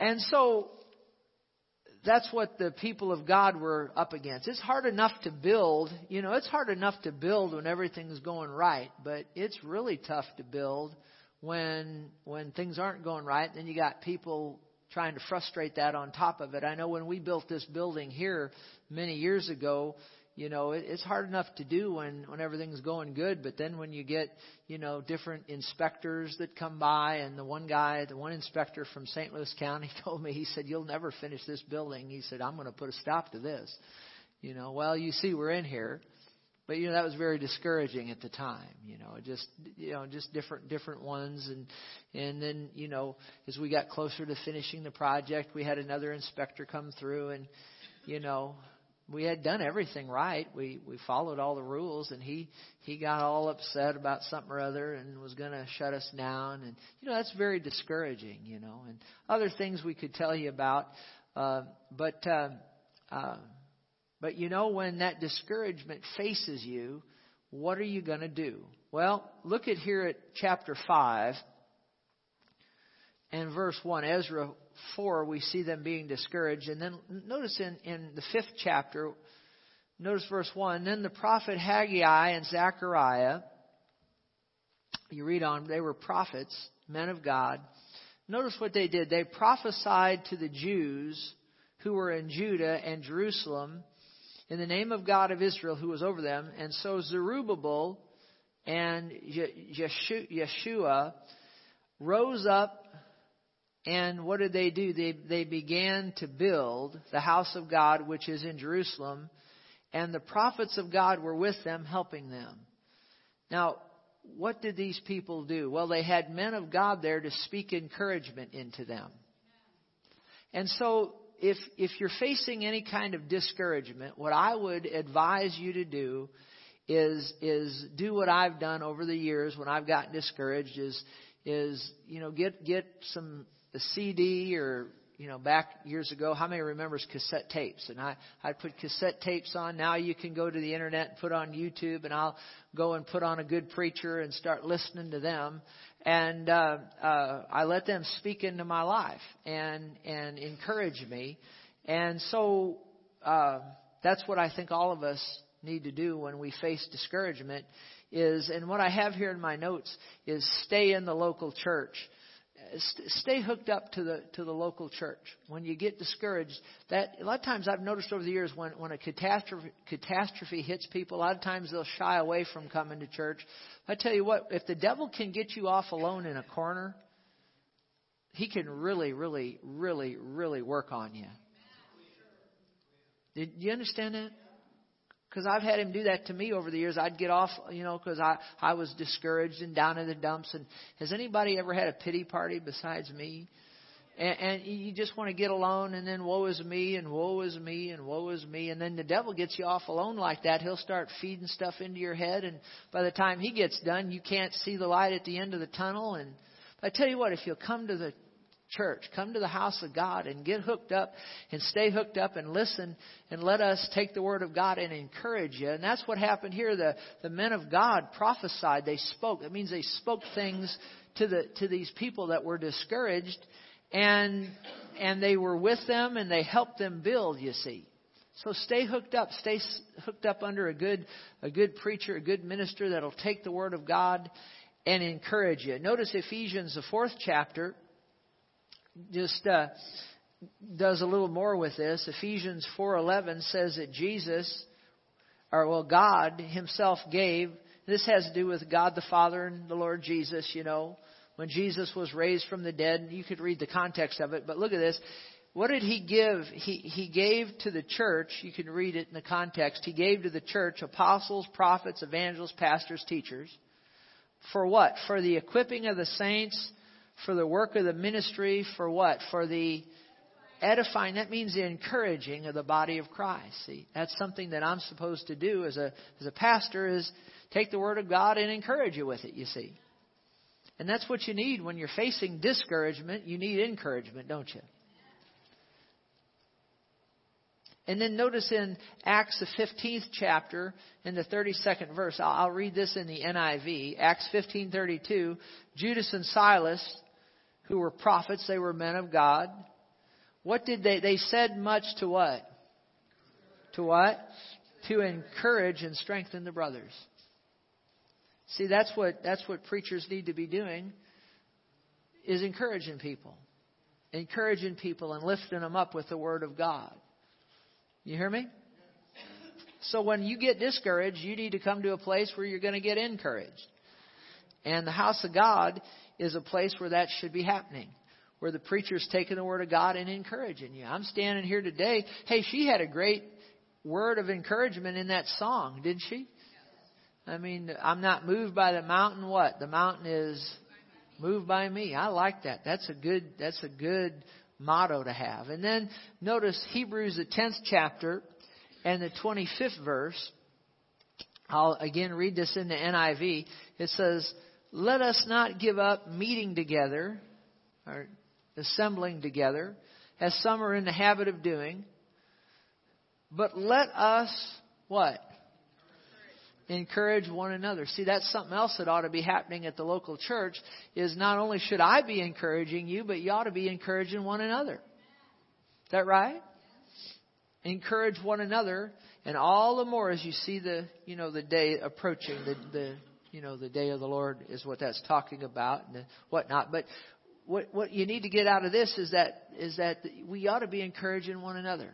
And so that's what the people of God were up against. It's hard enough to build, you know, it's hard enough to build when everything's going right, but it's really tough to build when when things aren't going right. Then you got people trying to frustrate that on top of it. I know when we built this building here many years ago, you know, it, it's hard enough to do when when everything's going good, but then when you get, you know, different inspectors that come by, and the one guy, the one inspector from St. Louis County, told me, he said, "You'll never finish this building." He said, "I'm going to put a stop to this." You know, well, you see, we're in here, but you know that was very discouraging at the time. You know, just you know, just different different ones, and and then you know, as we got closer to finishing the project, we had another inspector come through, and you know we had done everything right. We we followed all the rules, and he he got all upset about something or other, and was going to shut us down. And you know that's very discouraging. You know, and other things we could tell you about, uh, but uh, uh, but you know when that discouragement faces you, what are you going to do? Well, look at here at chapter five and verse one. Ezra 4, we see them being discouraged. And then notice in, in the fifth chapter, notice verse 1 Then the prophet Haggai and Zechariah, you read on, they were prophets, men of God. Notice what they did. They prophesied to the Jews who were in Judah and Jerusalem in the name of God of Israel who was over them. And so Zerubbabel and Yeshua rose up and what did they do? They, they began to build the house of God, which is in Jerusalem, and the prophets of God were with them, helping them. Now, what did these people do? Well, they had men of God there to speak encouragement into them. And so, if, if you're facing any kind of discouragement, what I would advise you to do is, is do what I've done over the years when I've gotten discouraged is, is, you know, get, get some the CD or you know, back years ago, how many remembers cassette tapes? And I, I'd put cassette tapes on. Now you can go to the internet and put on YouTube, and I'll go and put on a good preacher and start listening to them. And uh, uh, I let them speak into my life and and encourage me. And so uh, that's what I think all of us need to do when we face discouragement. Is and what I have here in my notes is stay in the local church stay hooked up to the to the local church. When you get discouraged, that a lot of times I've noticed over the years when when a catastrophe catastrophe hits people, a lot of times they'll shy away from coming to church. I tell you what, if the devil can get you off alone in a corner, he can really, really, really, really work on you. Did you understand that? Because I've had him do that to me over the years. I'd get off, you know, because I I was discouraged and down in the dumps. And has anybody ever had a pity party besides me? And, and you just want to get alone, and then woe is me, and woe is me, and woe is me, and then the devil gets you off alone like that. He'll start feeding stuff into your head, and by the time he gets done, you can't see the light at the end of the tunnel. And I tell you what, if you'll come to the church. Come to the house of God and get hooked up and stay hooked up and listen and let us take the word of God and encourage you. And that's what happened here. The, the men of God prophesied. They spoke. That means they spoke things to the, to these people that were discouraged and, and they were with them and they helped them build, you see. So stay hooked up. Stay hooked up under a good, a good preacher, a good minister that'll take the word of God and encourage you. Notice Ephesians, the fourth chapter, just uh, does a little more with this. Ephesians 4:11 says that Jesus, or well, God Himself gave. This has to do with God the Father and the Lord Jesus. You know, when Jesus was raised from the dead, you could read the context of it. But look at this. What did He give? He He gave to the church. You can read it in the context. He gave to the church apostles, prophets, evangelists, pastors, teachers. For what? For the equipping of the saints for the work of the ministry, for what? For the edifying. That means the encouraging of the body of Christ. See, that's something that I'm supposed to do as a as a pastor is take the word of God and encourage you with it. You see, and that's what you need when you're facing discouragement. You need encouragement, don't you? And then notice in Acts, the 15th chapter, in the 32nd verse, I'll, read this in the NIV. Acts 15:32. Judas and Silas who were prophets, they were men of God. What did they, they said much to what? To what? To encourage and strengthen the brothers. See, that's what, that's what preachers need to be doing, is encouraging people. Encouraging people and lifting them up with the Word of God. You hear me? So when you get discouraged, you need to come to a place where you're going to get encouraged. And the house of God is a place where that should be happening where the preacher's taking the word of God and encouraging you. I'm standing here today. Hey, she had a great word of encouragement in that song, didn't she? I mean, I'm not moved by the mountain. What? The mountain is moved by me. I like that. That's a good, that's a good motto to have. And then notice Hebrews, the 10th chapter and the 25th verse. I'll again read this in the NIV. It says, let us not give up meeting together, or assembling together, as some are in the habit of doing. But let us, what? Encourage one another. See, that's something else that ought to be happening at the local church is not only should I be encouraging you, but you ought to be encouraging one another. Is that right? Encourage one another, and all the more as you see the, you know, the day approaching, the, the, you know, the day of the Lord is what that's talking about and whatnot. But what, what you need to get out of this is that, is that we ought to be encouraging one another.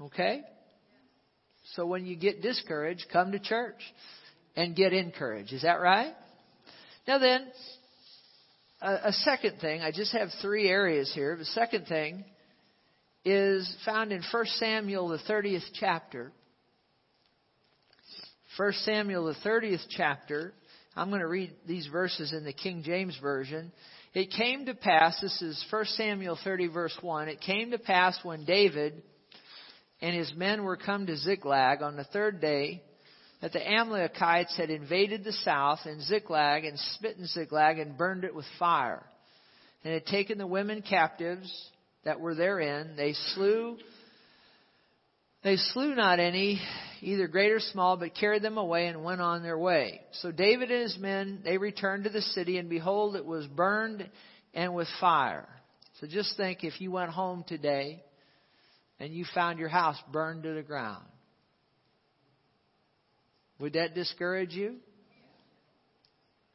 Okay? So when you get discouraged, come to church and get encouraged. Is that right? Now then, a, a second thing, I just have three areas here. The second thing is found in 1 Samuel, the 30th chapter. 1 Samuel, the 30th chapter. I'm going to read these verses in the King James Version. It came to pass, this is 1 Samuel 30, verse 1. It came to pass when David and his men were come to Ziklag on the third day that the Amalekites had invaded the south and Ziklag and smitten Ziklag and burned it with fire. And had taken the women captives that were therein. They slew, they slew not any, either great or small, but carried them away and went on their way. So David and his men, they returned to the city, and behold, it was burned and with fire. So just think if you went home today and you found your house burned to the ground. Would that discourage you?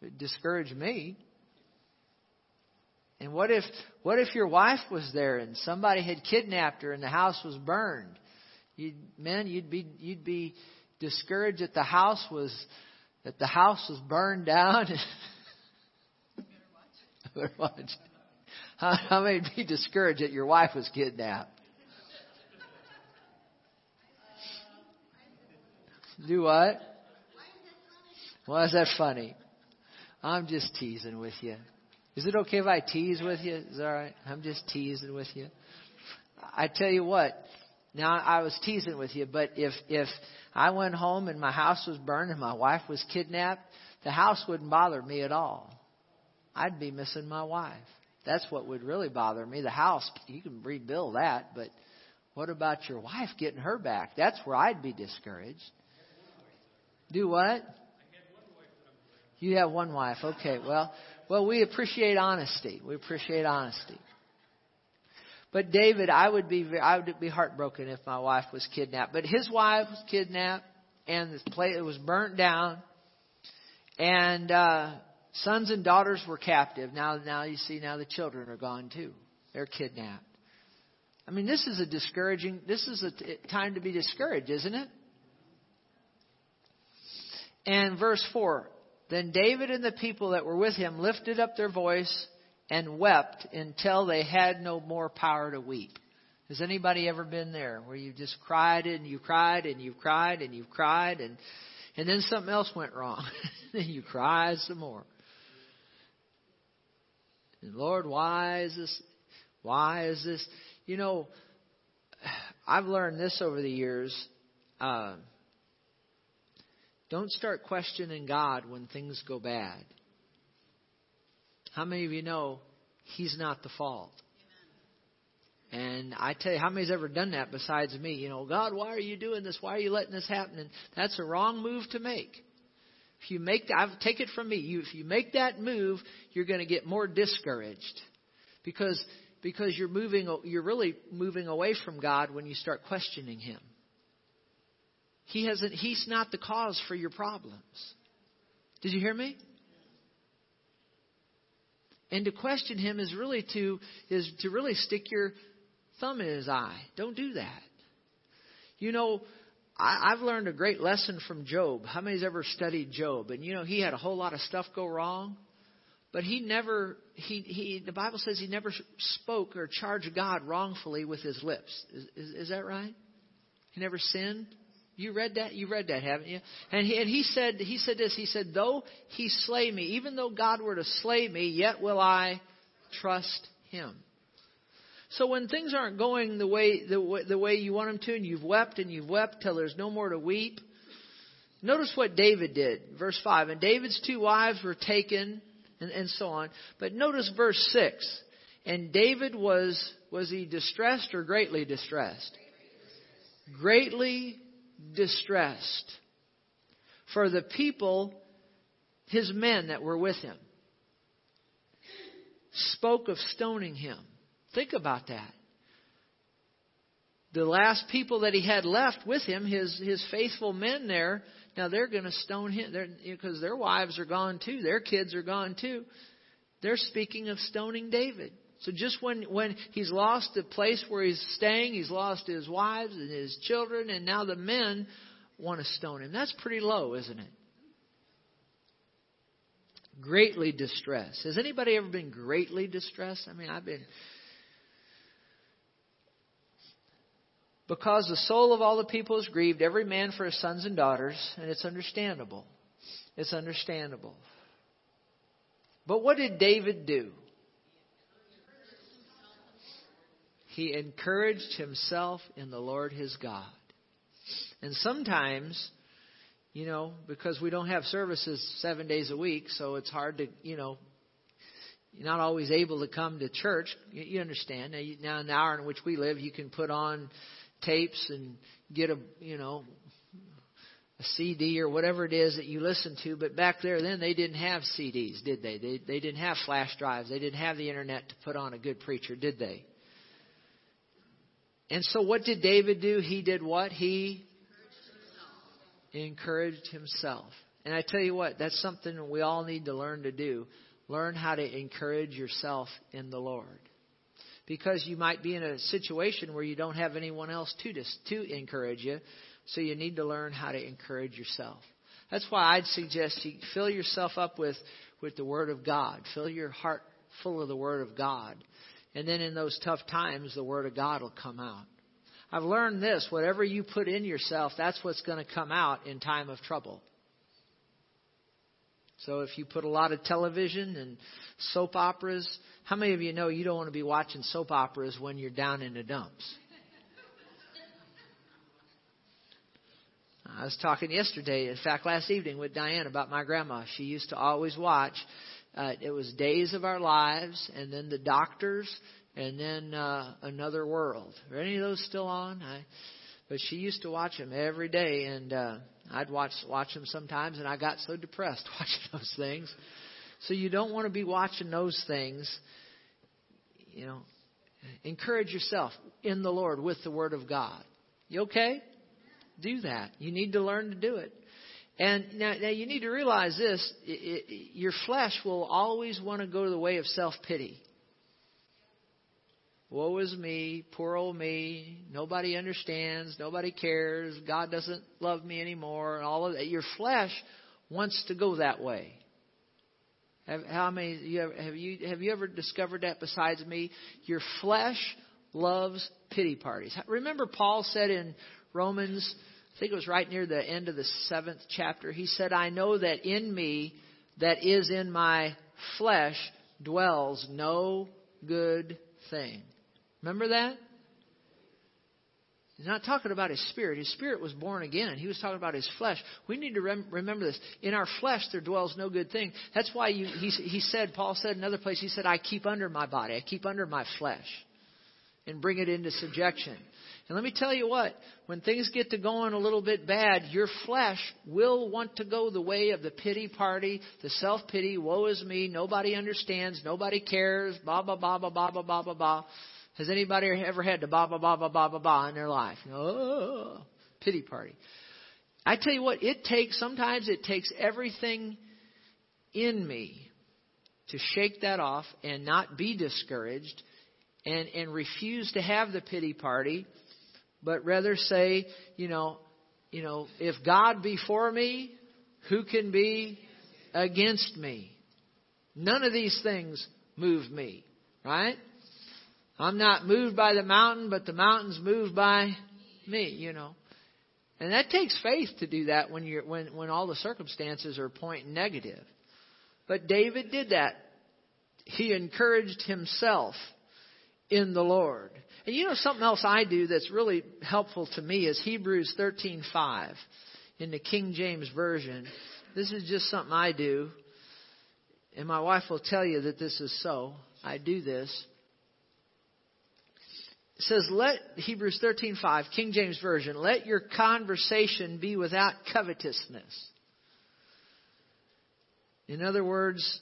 It discouraged me. And what if what if your wife was there and somebody had kidnapped her and the house was burned? You'd, men, you'd be you'd be discouraged that the house was that the house was burned down. Better watch. How, how many be discouraged that your wife was kidnapped? Do what? Why is that funny? I'm just teasing with you. Is it okay if I tease with you? Is that all right? I'm just teasing with you. I tell you what, now I was teasing with you, but if if I went home and my house was burned and my wife was kidnapped, the house wouldn't bother me at all. I'd be missing my wife. That's what would really bother me. The house, you can rebuild that, but what about your wife getting her back? That's where I'd be discouraged. Do what? You have one wife. Okay. Well, well, we appreciate honesty. We appreciate honesty. But David, I would be I would be heartbroken if my wife was kidnapped. But his wife was kidnapped, and the place it was burnt down, and uh, sons and daughters were captive. Now, now you see, now the children are gone too. They're kidnapped. I mean, this is a discouraging. This is a t- time to be discouraged, isn't it? And verse four. Then David and the people that were with him lifted up their voice and wept until they had no more power to weep. Has anybody ever been there where you just cried and you cried and you cried and you cried and and then something else went wrong. and you cried some more. And Lord, why is this why is this you know I've learned this over the years. Uh, don't start questioning God when things go bad. How many of you know He's not the fault? And I tell you, how many's ever done that besides me? You know, God, why are you doing this? Why are you letting this happen? And that's a wrong move to make. If you make, I've take it from me. You, if you make that move, you're going to get more discouraged, because because you're moving you're really moving away from God when you start questioning him. He hasn't he's not the cause for your problems. Did you hear me? And to question him is really to is to really stick your thumb in his eye. Don't do that. You know, I, I've learned a great lesson from Job. How many's ever studied Job? And you know, he had a whole lot of stuff go wrong, but he never he he. The Bible says he never spoke or charged God wrongfully with his lips. Is, is, is that right? He never sinned. You read that? You read that, haven't you? And he, and he said, he said this. He said, though he slay me, even though God were to slay me, yet will I trust him. So when things aren't going the way, the, the way you want them to, and you've wept and you've wept till there's no more to weep, notice what David did. Verse 5. And David's two wives were taken, and, and so on. But notice verse 6. And David was, was he distressed or greatly distressed? Greatly distressed for the people, his men that were with him, spoke of stoning him. Think about that. The last people that he had left with him, his, his faithful men there, now they're going to stone him because their wives are gone too, their kids are gone too. They're speaking of stoning David. So just when, when he's lost the place where he's staying, he's lost his wives and his children, and now the men want to stone him. That's pretty low, isn't it? Greatly distressed. Has anybody ever been greatly distressed? I mean, I've been. Because the soul of all the people is grieved, every man for his sons and daughters, and it's understandable. It's understandable. But what did David do? He encouraged himself in the Lord his God. And sometimes, you know, because we don't have services seven days a week, so it's hard to, you know, you're not always able to come to church. You, understand. Now, in the hour in which we live, you can put on tapes and get a, you know, a CD or whatever it is that you listen to. But back there, then they didn't have CDs, did they? They they didn't have flash drives. They didn't have the internet to put on a good preacher, did they? And so what did David do? He did what? He encouraged himself. And I tell you what, that's something we all need to learn to do. Learn how to encourage yourself in the Lord. Because you might be in a situation where you don't have anyone else to, to encourage you. So you need to learn how to encourage yourself. That's why I'd suggest you fill yourself up with, with the Word of God. Fill your heart full of the Word of God. And then in those tough times, the Word of God will come out. I've learned this whatever you put in yourself, that's what's going to come out in time of trouble. So if you put a lot of television and soap operas, how many of you know you don't want to be watching soap operas when you're down in the dumps? I was talking yesterday, in fact, last evening with Diane about my grandma. She used to always watch uh, it was Days of Our Lives, and then The Doctors, and then uh, Another World. Are any of those still on? I, but she used to watch them every day, and uh, I'd watch watch them sometimes, and I got so depressed watching those things. So you don't want to be watching those things. You know, encourage yourself in the Lord with the Word of God. You okay? Do that. You need to learn to do it. And now, now you need to realize this it, it, your flesh will always want to go the way of self pity. Woe is me, poor old me, nobody understands, nobody cares, God doesn't love me anymore, and all of that. Your flesh wants to go that way. Have, how many you have, have you have you ever discovered that besides me? Your flesh loves pity parties. Remember Paul said in Romans I think it was right near the end of the seventh chapter. He said, I know that in me, that is in my flesh, dwells no good thing. Remember that? He's not talking about his spirit. His spirit was born again. He was talking about his flesh. We need to rem- remember this. In our flesh, there dwells no good thing. That's why you, he, he said, Paul said another place, he said, I keep under my body. I keep under my flesh. and bring it into subjection. And let me tell you what, when things get to going a little bit bad, your flesh will want to go the way of the pity party, the self pity, woe is me, nobody understands, nobody cares, blah, blah, blah, blah, blah, blah, blah, blah, blah. Has anybody ever had the blah, blah, blah, blah, blah, blah, blah in their life? Oh, pity party. I tell you what, it takes, sometimes it takes everything in me to shake that off and not be discouraged and, and refuse to have the pity party but rather say, you know, you know, if God be for me, who can be against me? None of these things move me, right? I'm not moved by the mountain, but the mountain's moved by me, you know. And that takes faith to do that when you're when when all the circumstances are pointing negative. But David did that. He encouraged himself in the Lord. And you know something else I do that's really helpful to me is Hebrews 13:5 in the King James version. This is just something I do. And my wife will tell you that this is so. I do this. It says let Hebrews 13:5 King James version let your conversation be without covetousness. In other words,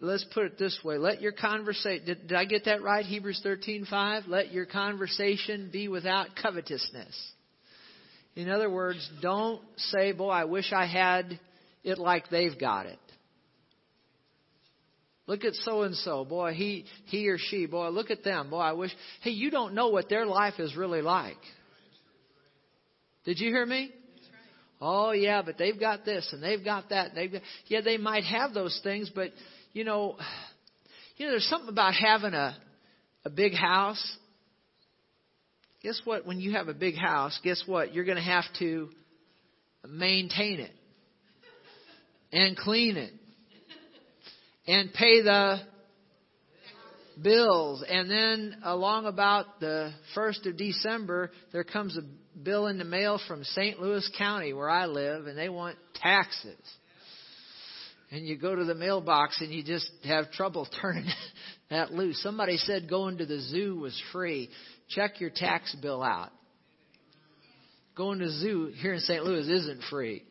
let's put it this way. Let your conversation, did, did I get that right? Hebrews 13:5. Let your conversation be without covetousness. In other words, don't say, boy, I wish I had it like they've got it. Look at so and so. Boy, he, he or she. Boy, look at them. Boy, I wish. Hey, you don't know what their life is really like. Did you hear me? Oh yeah, but they've got this and they've got that. They've got, yeah, they might have those things, but you know, you know, there's something about having a a big house. Guess what? When you have a big house, guess what? You're going to have to maintain it and clean it and pay the bills. And then along about the 1st of December, there comes a bill in the mail from St. Louis County where I live and they want taxes and you go to the mailbox and you just have trouble turning that loose. Somebody said going to the zoo was free. Check your tax bill out. Going to the zoo here in St. Louis isn't free.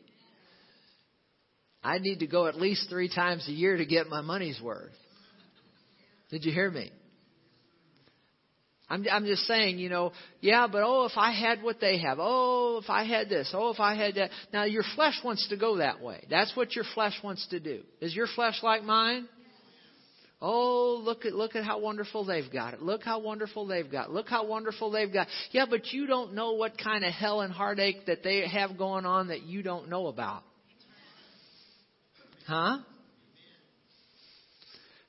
I need to go at least three times a year to get my money's worth. Did you hear me? I'm, I'm just saying, you know, yeah, but oh, if I had what they have, oh, if I had this, oh, if I had that. Now, your flesh wants to go that way. That's what your flesh wants to do. Is your flesh like mine? Oh, look at look at how wonderful they've got it. Look how wonderful they've got. Look how wonderful they've got. Yeah, but you don't know what kind of hell and heartache that they have going on that you don't know about. Huh?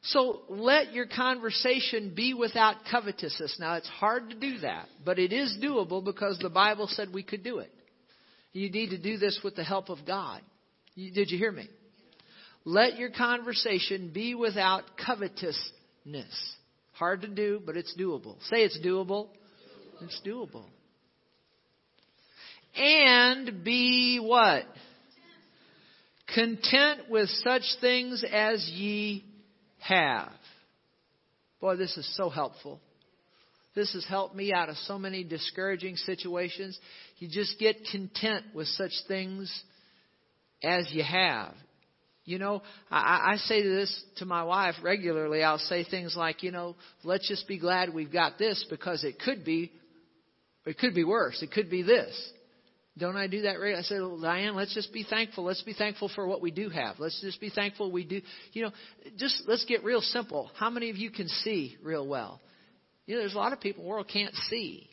So let your conversation be without covetousness. Now it's hard to do that, but it is doable because the Bible said we could do it. You need to do this with the help of God. did you hear me? Let your conversation be without covetousness. Hard to do, but it's doable. Say it's doable. It's doable. And be what? Content with such things as ye have. Boy, this is so helpful. This has helped me out of so many discouraging situations. You just get content with such things as you have. You know, I, I say this to my wife regularly. I'll say things like, you know, let's just be glad we've got this because it could be, it could be worse. It could be this. Don't I do that right? I said, well, Diane, let's just be thankful. Let's be thankful for what we do have. Let's just be thankful we do. You know, just let's get real simple. How many of you can see real well? You know, there's a lot of people in the world can't see.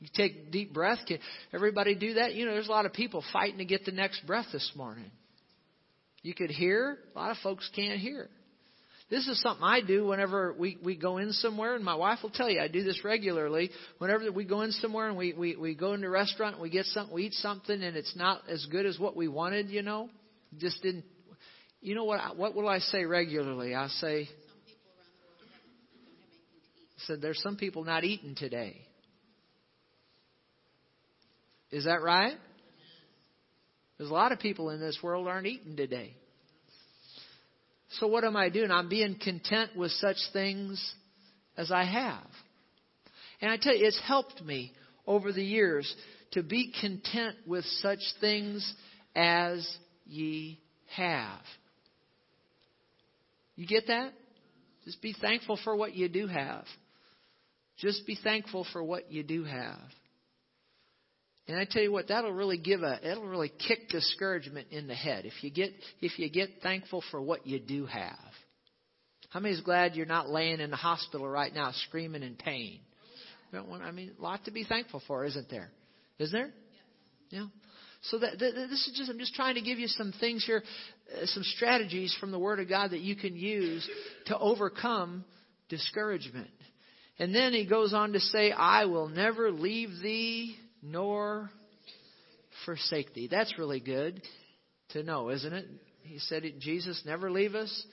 You take deep breath. Can everybody do that? You know, there's a lot of people fighting to get the next breath this morning. You could hear. A lot of folks can't hear. This is something I do whenever we, we go in somewhere, and my wife will tell you I do this regularly. Whenever we go in somewhere and we, we, we go into a restaurant and we get something, we eat something, and it's not as good as what we wanted, you know, just didn't. You know what? What will I say regularly? I say, said, there's some people not eating today. Is that right? There's a lot of people in this world aren't eating today. So what am I doing? I'm being content with such things as I have. And I tell you, it's helped me over the years to be content with such things as ye have. You get that? Just be thankful for what you do have. Just be thankful for what you do have. And I tell you what, that'll really give a, it'll really kick discouragement in the head if you get, if you get thankful for what you do have. How many is glad you're not laying in the hospital right now screaming in pain? I mean, a lot to be thankful for, isn't there? Isn't there? Yeah. So that, that, this is just I'm just trying to give you some things here, uh, some strategies from the Word of God that you can use to overcome discouragement. And then he goes on to say, "I will never leave thee nor forsake thee." That's really good to know, isn't it? He said, "Jesus never leave us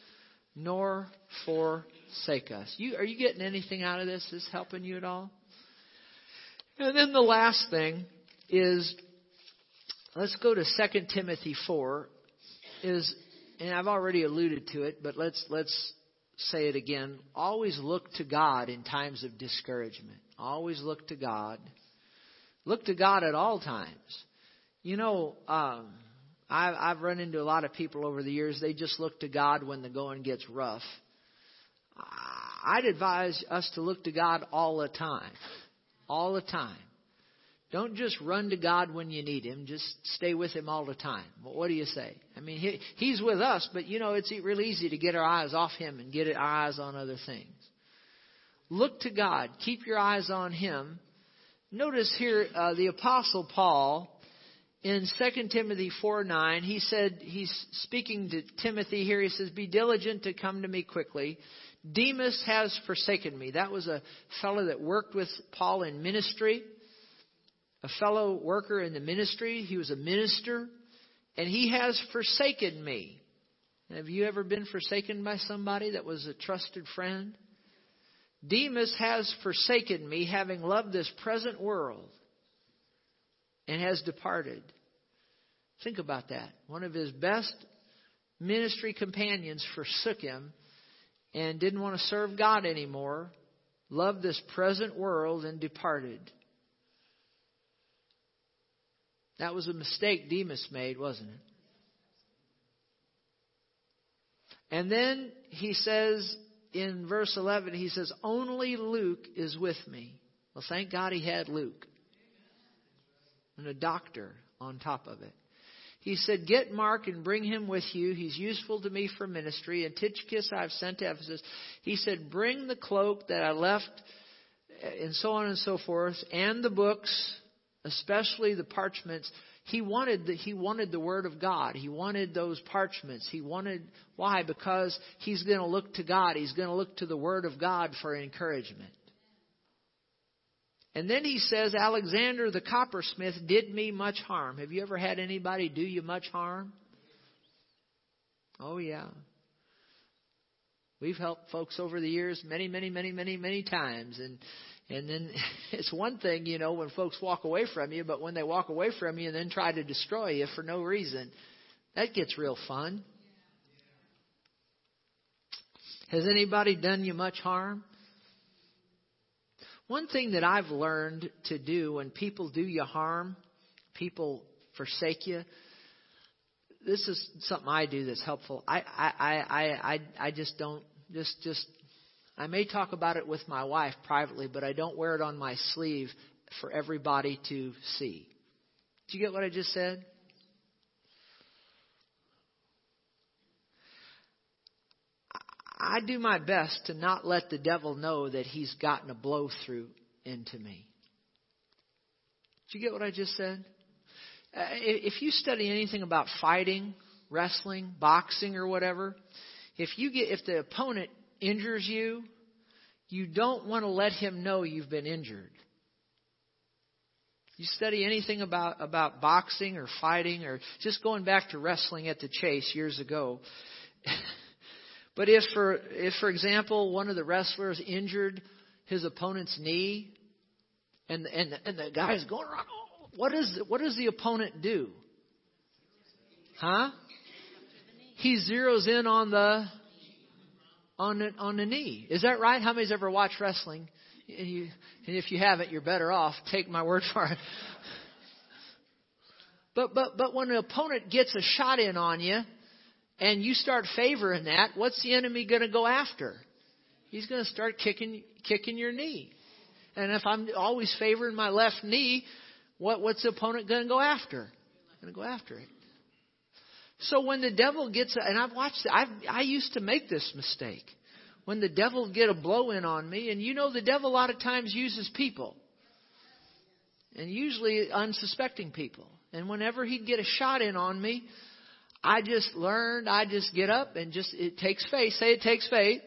nor forsake us." You are you getting anything out of this? Is helping you at all? And then the last thing is let's go to 2 Timothy 4 is and I've already alluded to it, but let's let's say it again. Always look to God in times of discouragement. Always look to God. Look to God at all times. You know, um, I've, I've run into a lot of people over the years. They just look to God when the going gets rough. I'd advise us to look to God all the time all the time. Don't just run to God when you need Him. Just stay with Him all the time. What do you say? I mean, he, He's with us, but you know, it's real easy to get our eyes off Him and get our eyes on other things. Look to God. Keep your eyes on Him. Notice here uh, the Apostle Paul in 2 Timothy 4 9, he said, he's speaking to Timothy here. He says, Be diligent to come to me quickly. Demas has forsaken me. That was a fellow that worked with Paul in ministry, a fellow worker in the ministry. He was a minister, and he has forsaken me. Have you ever been forsaken by somebody that was a trusted friend? Demas has forsaken me, having loved this present world, and has departed. Think about that. One of his best ministry companions forsook him and didn't want to serve God anymore, loved this present world, and departed. That was a mistake Demas made, wasn't it? And then he says in verse 11, he says, Only Luke is with me. Well, thank God he had Luke. And a doctor on top of it. He said, Get Mark and bring him with you. He's useful to me for ministry. And Tychicus I've sent to Ephesus. He said, Bring the cloak that I left, and so on and so forth, and the books, especially the parchments. He wanted the, he wanted the Word of God. He wanted those parchments. He wanted, why? Because he's going to look to God. He's going to look to the Word of God for encouragement. And then he says, Alexander the coppersmith did me much harm. Have you ever had anybody do you much harm? Oh, yeah. We've helped folks over the years many, many, many, many, many times. And, and then it's one thing, you know, when folks walk away from you, but when they walk away from you and then try to destroy you for no reason, that gets real fun. Has anybody done you much harm? One thing that I've learned to do when people do you harm, people forsake you, this is something I do that's helpful. I I I I I just don't just just I may talk about it with my wife privately, but I don't wear it on my sleeve for everybody to see. Do you get what I just said? I do my best to not let the devil know that he's gotten a blow through into me. Do you get what I just said? Uh, if you study anything about fighting, wrestling, boxing, or whatever, if you get if the opponent injures you, you don't want to let him know you've been injured. You study anything about about boxing or fighting or just going back to wrestling at the chase years ago. But if for, if, for example, one of the wrestlers injured his opponent's knee, and, and, and the guy is going around, oh, what, is, what does the opponent do? Huh? He zeroes in on the on the, on the knee. Is that right? How many's ever watched wrestling? And, you, and if you haven't, you're better off. Take my word for it. But but but when an opponent gets a shot in on you, and you start favoring that, what's the enemy going to go after? He's going to start kicking kicking your knee. And if I'm always favoring my left knee, what what's the opponent going to go after? Going to go after it. So when the devil gets, and I've watched, I've, I used to make this mistake. When the devil get a blow in on me, and you know the devil a lot of times uses people, and usually unsuspecting people. And whenever he'd get a shot in on me, I just learned, I just get up and just, it takes faith. Say it takes faith.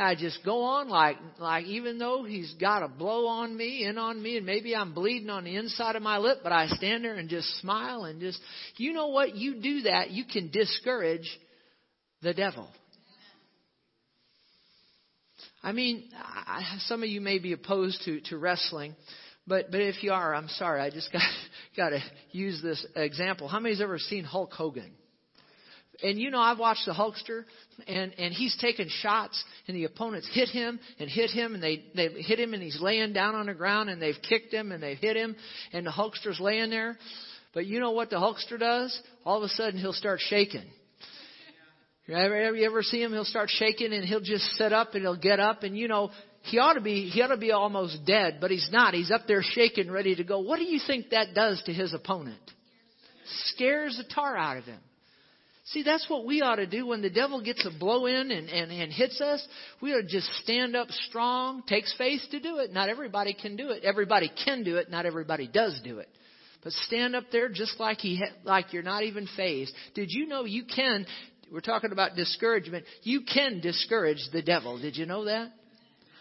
I just go on like, like even though he's got a blow on me, in on me, and maybe I'm bleeding on the inside of my lip, but I stand there and just smile and just, you know what? You do that, you can discourage the devil. I mean, I, some of you may be opposed to, to wrestling, but, but if you are, I'm sorry. I just got, got to use this example. How many's ever seen Hulk Hogan? And you know, I've watched the Hulkster, and and he's taken shots, and the opponents hit him and hit him, and they they hit him, and he's laying down on the ground, and they've kicked him, and they've hit him, and the Hulkster's laying there. But you know what the Hulkster does? All of a sudden, he'll start shaking. You ever, you ever see him? He'll start shaking, and he'll just sit up, and he'll get up, and you know, he ought to be he ought to be almost dead, but he's not. He's up there shaking, ready to go. What do you think that does to his opponent? Scares the tar out of him. See, that's what we ought to do when the devil gets a blow in and, and, and hits us. We ought to just stand up strong. Takes faith to do it. Not everybody can do it. Everybody can do it. Not everybody does do it. But stand up there just like he like you're not even fazed. Did you know you can? We're talking about discouragement. You can discourage the devil. Did you know that?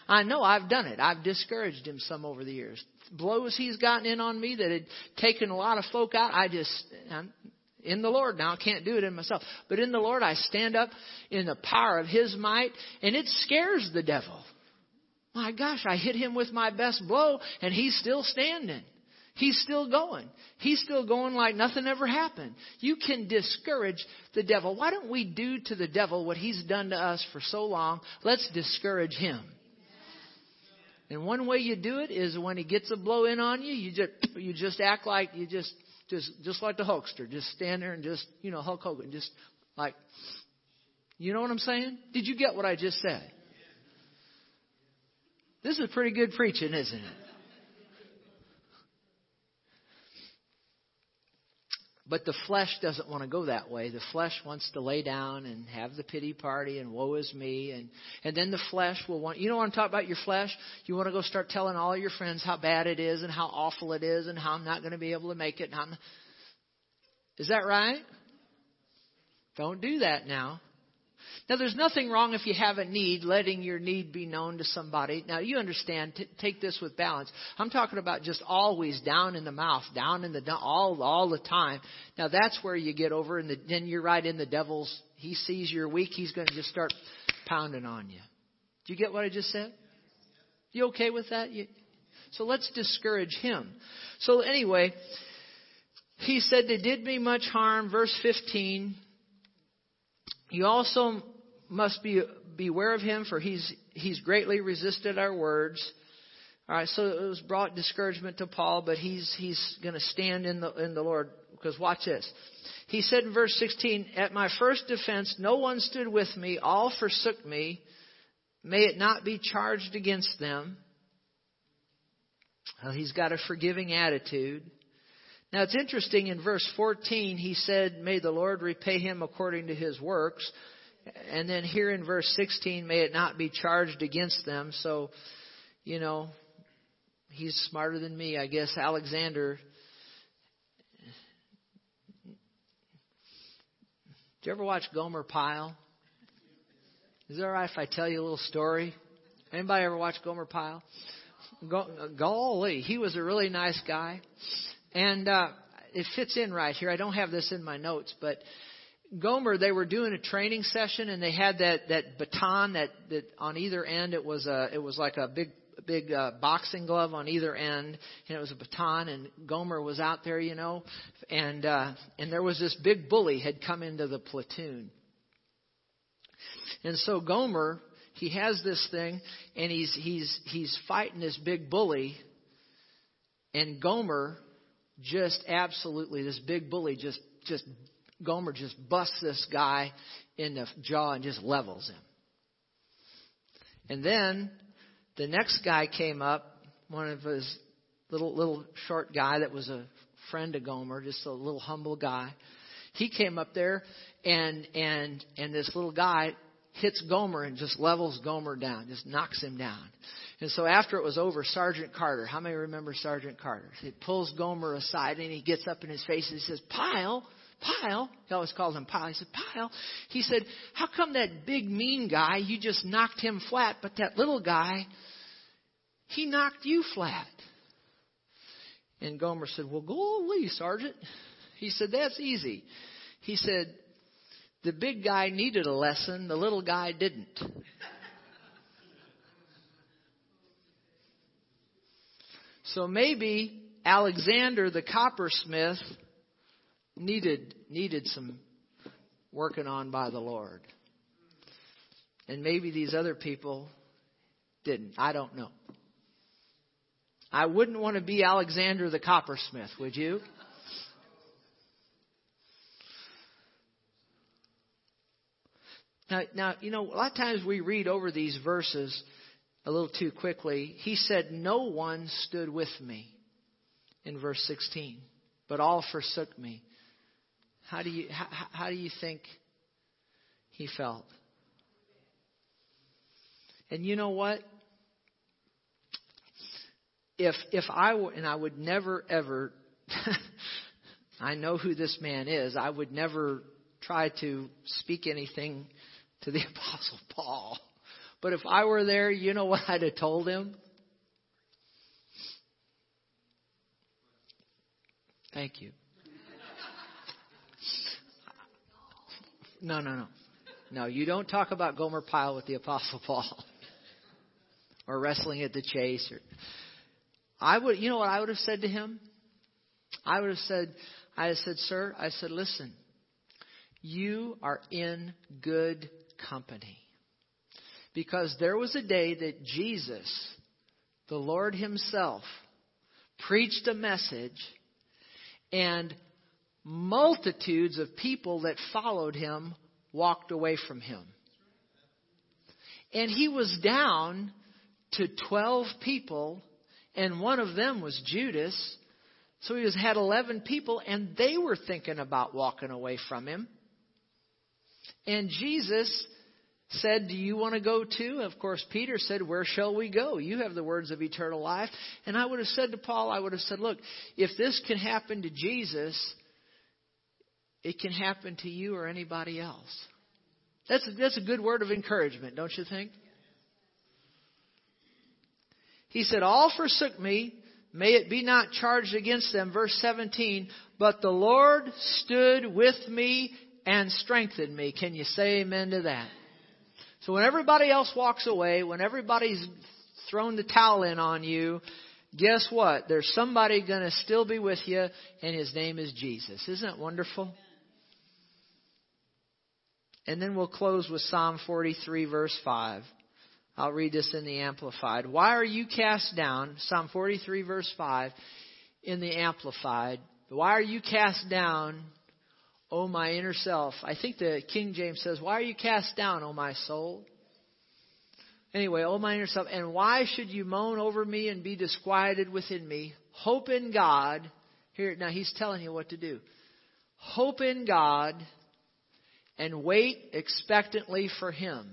I know I've done it. I've discouraged him some over the years. Blows he's gotten in on me that had taken a lot of folk out. I just in the Lord now. I can't do it in myself. But in the Lord, I stand up in the power of His might, and it scares the devil. My gosh, I hit him with my best blow, and he's still standing. He's still going. He's still going like nothing ever happened. You can discourage the devil. Why don't we do to the devil what he's done to us for so long? Let's discourage him. And one way you do it is when he gets a blow in on you, you just you just act like you just just just like the Hulkster, just stand there and just you know Hulk Hogan, just like, you know what I'm saying? Did you get what I just said? This is pretty good preaching, isn't it? But the flesh doesn't want to go that way. The flesh wants to lay down and have the pity party and woe is me. And, and then the flesh will want, you know what I'm talking about, your flesh? You want to go start telling all your friends how bad it is and how awful it is and how I'm not going to be able to make it. And I'm, is that right? Don't do that now. Now, there's nothing wrong if you have a need, letting your need be known to somebody. Now, you understand, t- take this with balance. I'm talking about just always down in the mouth, down in the, all, all the time. Now, that's where you get over, and the, then you're right in the devil's, he sees you're weak, he's going to just start pounding on you. Do you get what I just said? You okay with that? You, so let's discourage him. So anyway, he said they did me much harm. Verse 15. You also must be beware of him, for he's he's greatly resisted our words. All right, so it was brought discouragement to Paul, but he's he's going to stand in the in the Lord because watch this. He said in verse 16, "At my first defense, no one stood with me; all forsook me. May it not be charged against them." Well, he's got a forgiving attitude. Now it's interesting in verse 14, he said, May the Lord repay him according to his works. And then here in verse 16, may it not be charged against them. So, you know, he's smarter than me. I guess Alexander. Did you ever watch Gomer Pyle? Is it alright if I tell you a little story? Anybody ever watch Gomer Pyle? Golly, he was a really nice guy. And uh, it fits in right here. I don't have this in my notes, but Gomer, they were doing a training session, and they had that that baton that that on either end it was a it was like a big big uh, boxing glove on either end, and it was a baton. And Gomer was out there, you know, and uh, and there was this big bully had come into the platoon, and so Gomer he has this thing, and he's he's he's fighting this big bully, and Gomer just absolutely this big bully just just Gomer just busts this guy in the jaw and just levels him. And then the next guy came up, one of his little little short guy that was a friend of Gomer, just a little humble guy. He came up there and and and this little guy hits Gomer and just levels Gomer down, just knocks him down. And so after it was over, Sergeant Carter, how many remember Sergeant Carter? He pulls Gomer aside and he gets up in his face and he says, Pyle, Pyle, he always calls him Pyle. He said, Pyle. He said, How come that big mean guy, you just knocked him flat, but that little guy, he knocked you flat? And Gomer said, Well, go away, Sergeant. He said, That's easy. He said, The big guy needed a lesson, the little guy didn't. So maybe Alexander the coppersmith needed needed some working on by the Lord. And maybe these other people didn't. I don't know. I wouldn't want to be Alexander the coppersmith, would you? Now, now, you know, a lot of times we read over these verses a little too quickly. He said, No one stood with me in verse 16, but all forsook me. How do you, how, how do you think he felt? And you know what? If if I were, and I would never ever, I know who this man is. I would never try to speak anything to the Apostle Paul. But if I were there, you know what I'd have told him? Thank you. No, no, no. No, you don't talk about Gomer Pyle with the Apostle Paul. or wrestling at the chase or I would you know what I would have said to him? I would have said I said, Sir, I said, listen, you are in good company. Because there was a day that Jesus, the Lord Himself, preached a message, and multitudes of people that followed Him walked away from Him. And He was down to 12 people, and one of them was Judas. So he was, had 11 people, and they were thinking about walking away from him. And Jesus said, Do you want to go too? Of course, Peter said, Where shall we go? You have the words of eternal life. And I would have said to Paul, I would have said, Look, if this can happen to Jesus, it can happen to you or anybody else. That's a, that's a good word of encouragement, don't you think? He said, All forsook me. May it be not charged against them. Verse 17. But the Lord stood with me and strengthened me. Can you say amen to that? So when everybody else walks away, when everybody's thrown the towel in on you, guess what? There's somebody going to still be with you, and his name is Jesus. Isn't that wonderful? And then we'll close with Psalm 43, verse 5. I'll read this in the Amplified. Why are you cast down? Psalm 43, verse 5, in the Amplified. Why are you cast down, O my inner self. I think the King James says, Why are you cast down, O my soul? Anyway, O my inner self, and why should you moan over me and be disquieted within me? Hope in God. Here, now he's telling you what to do. Hope in God and wait expectantly for him.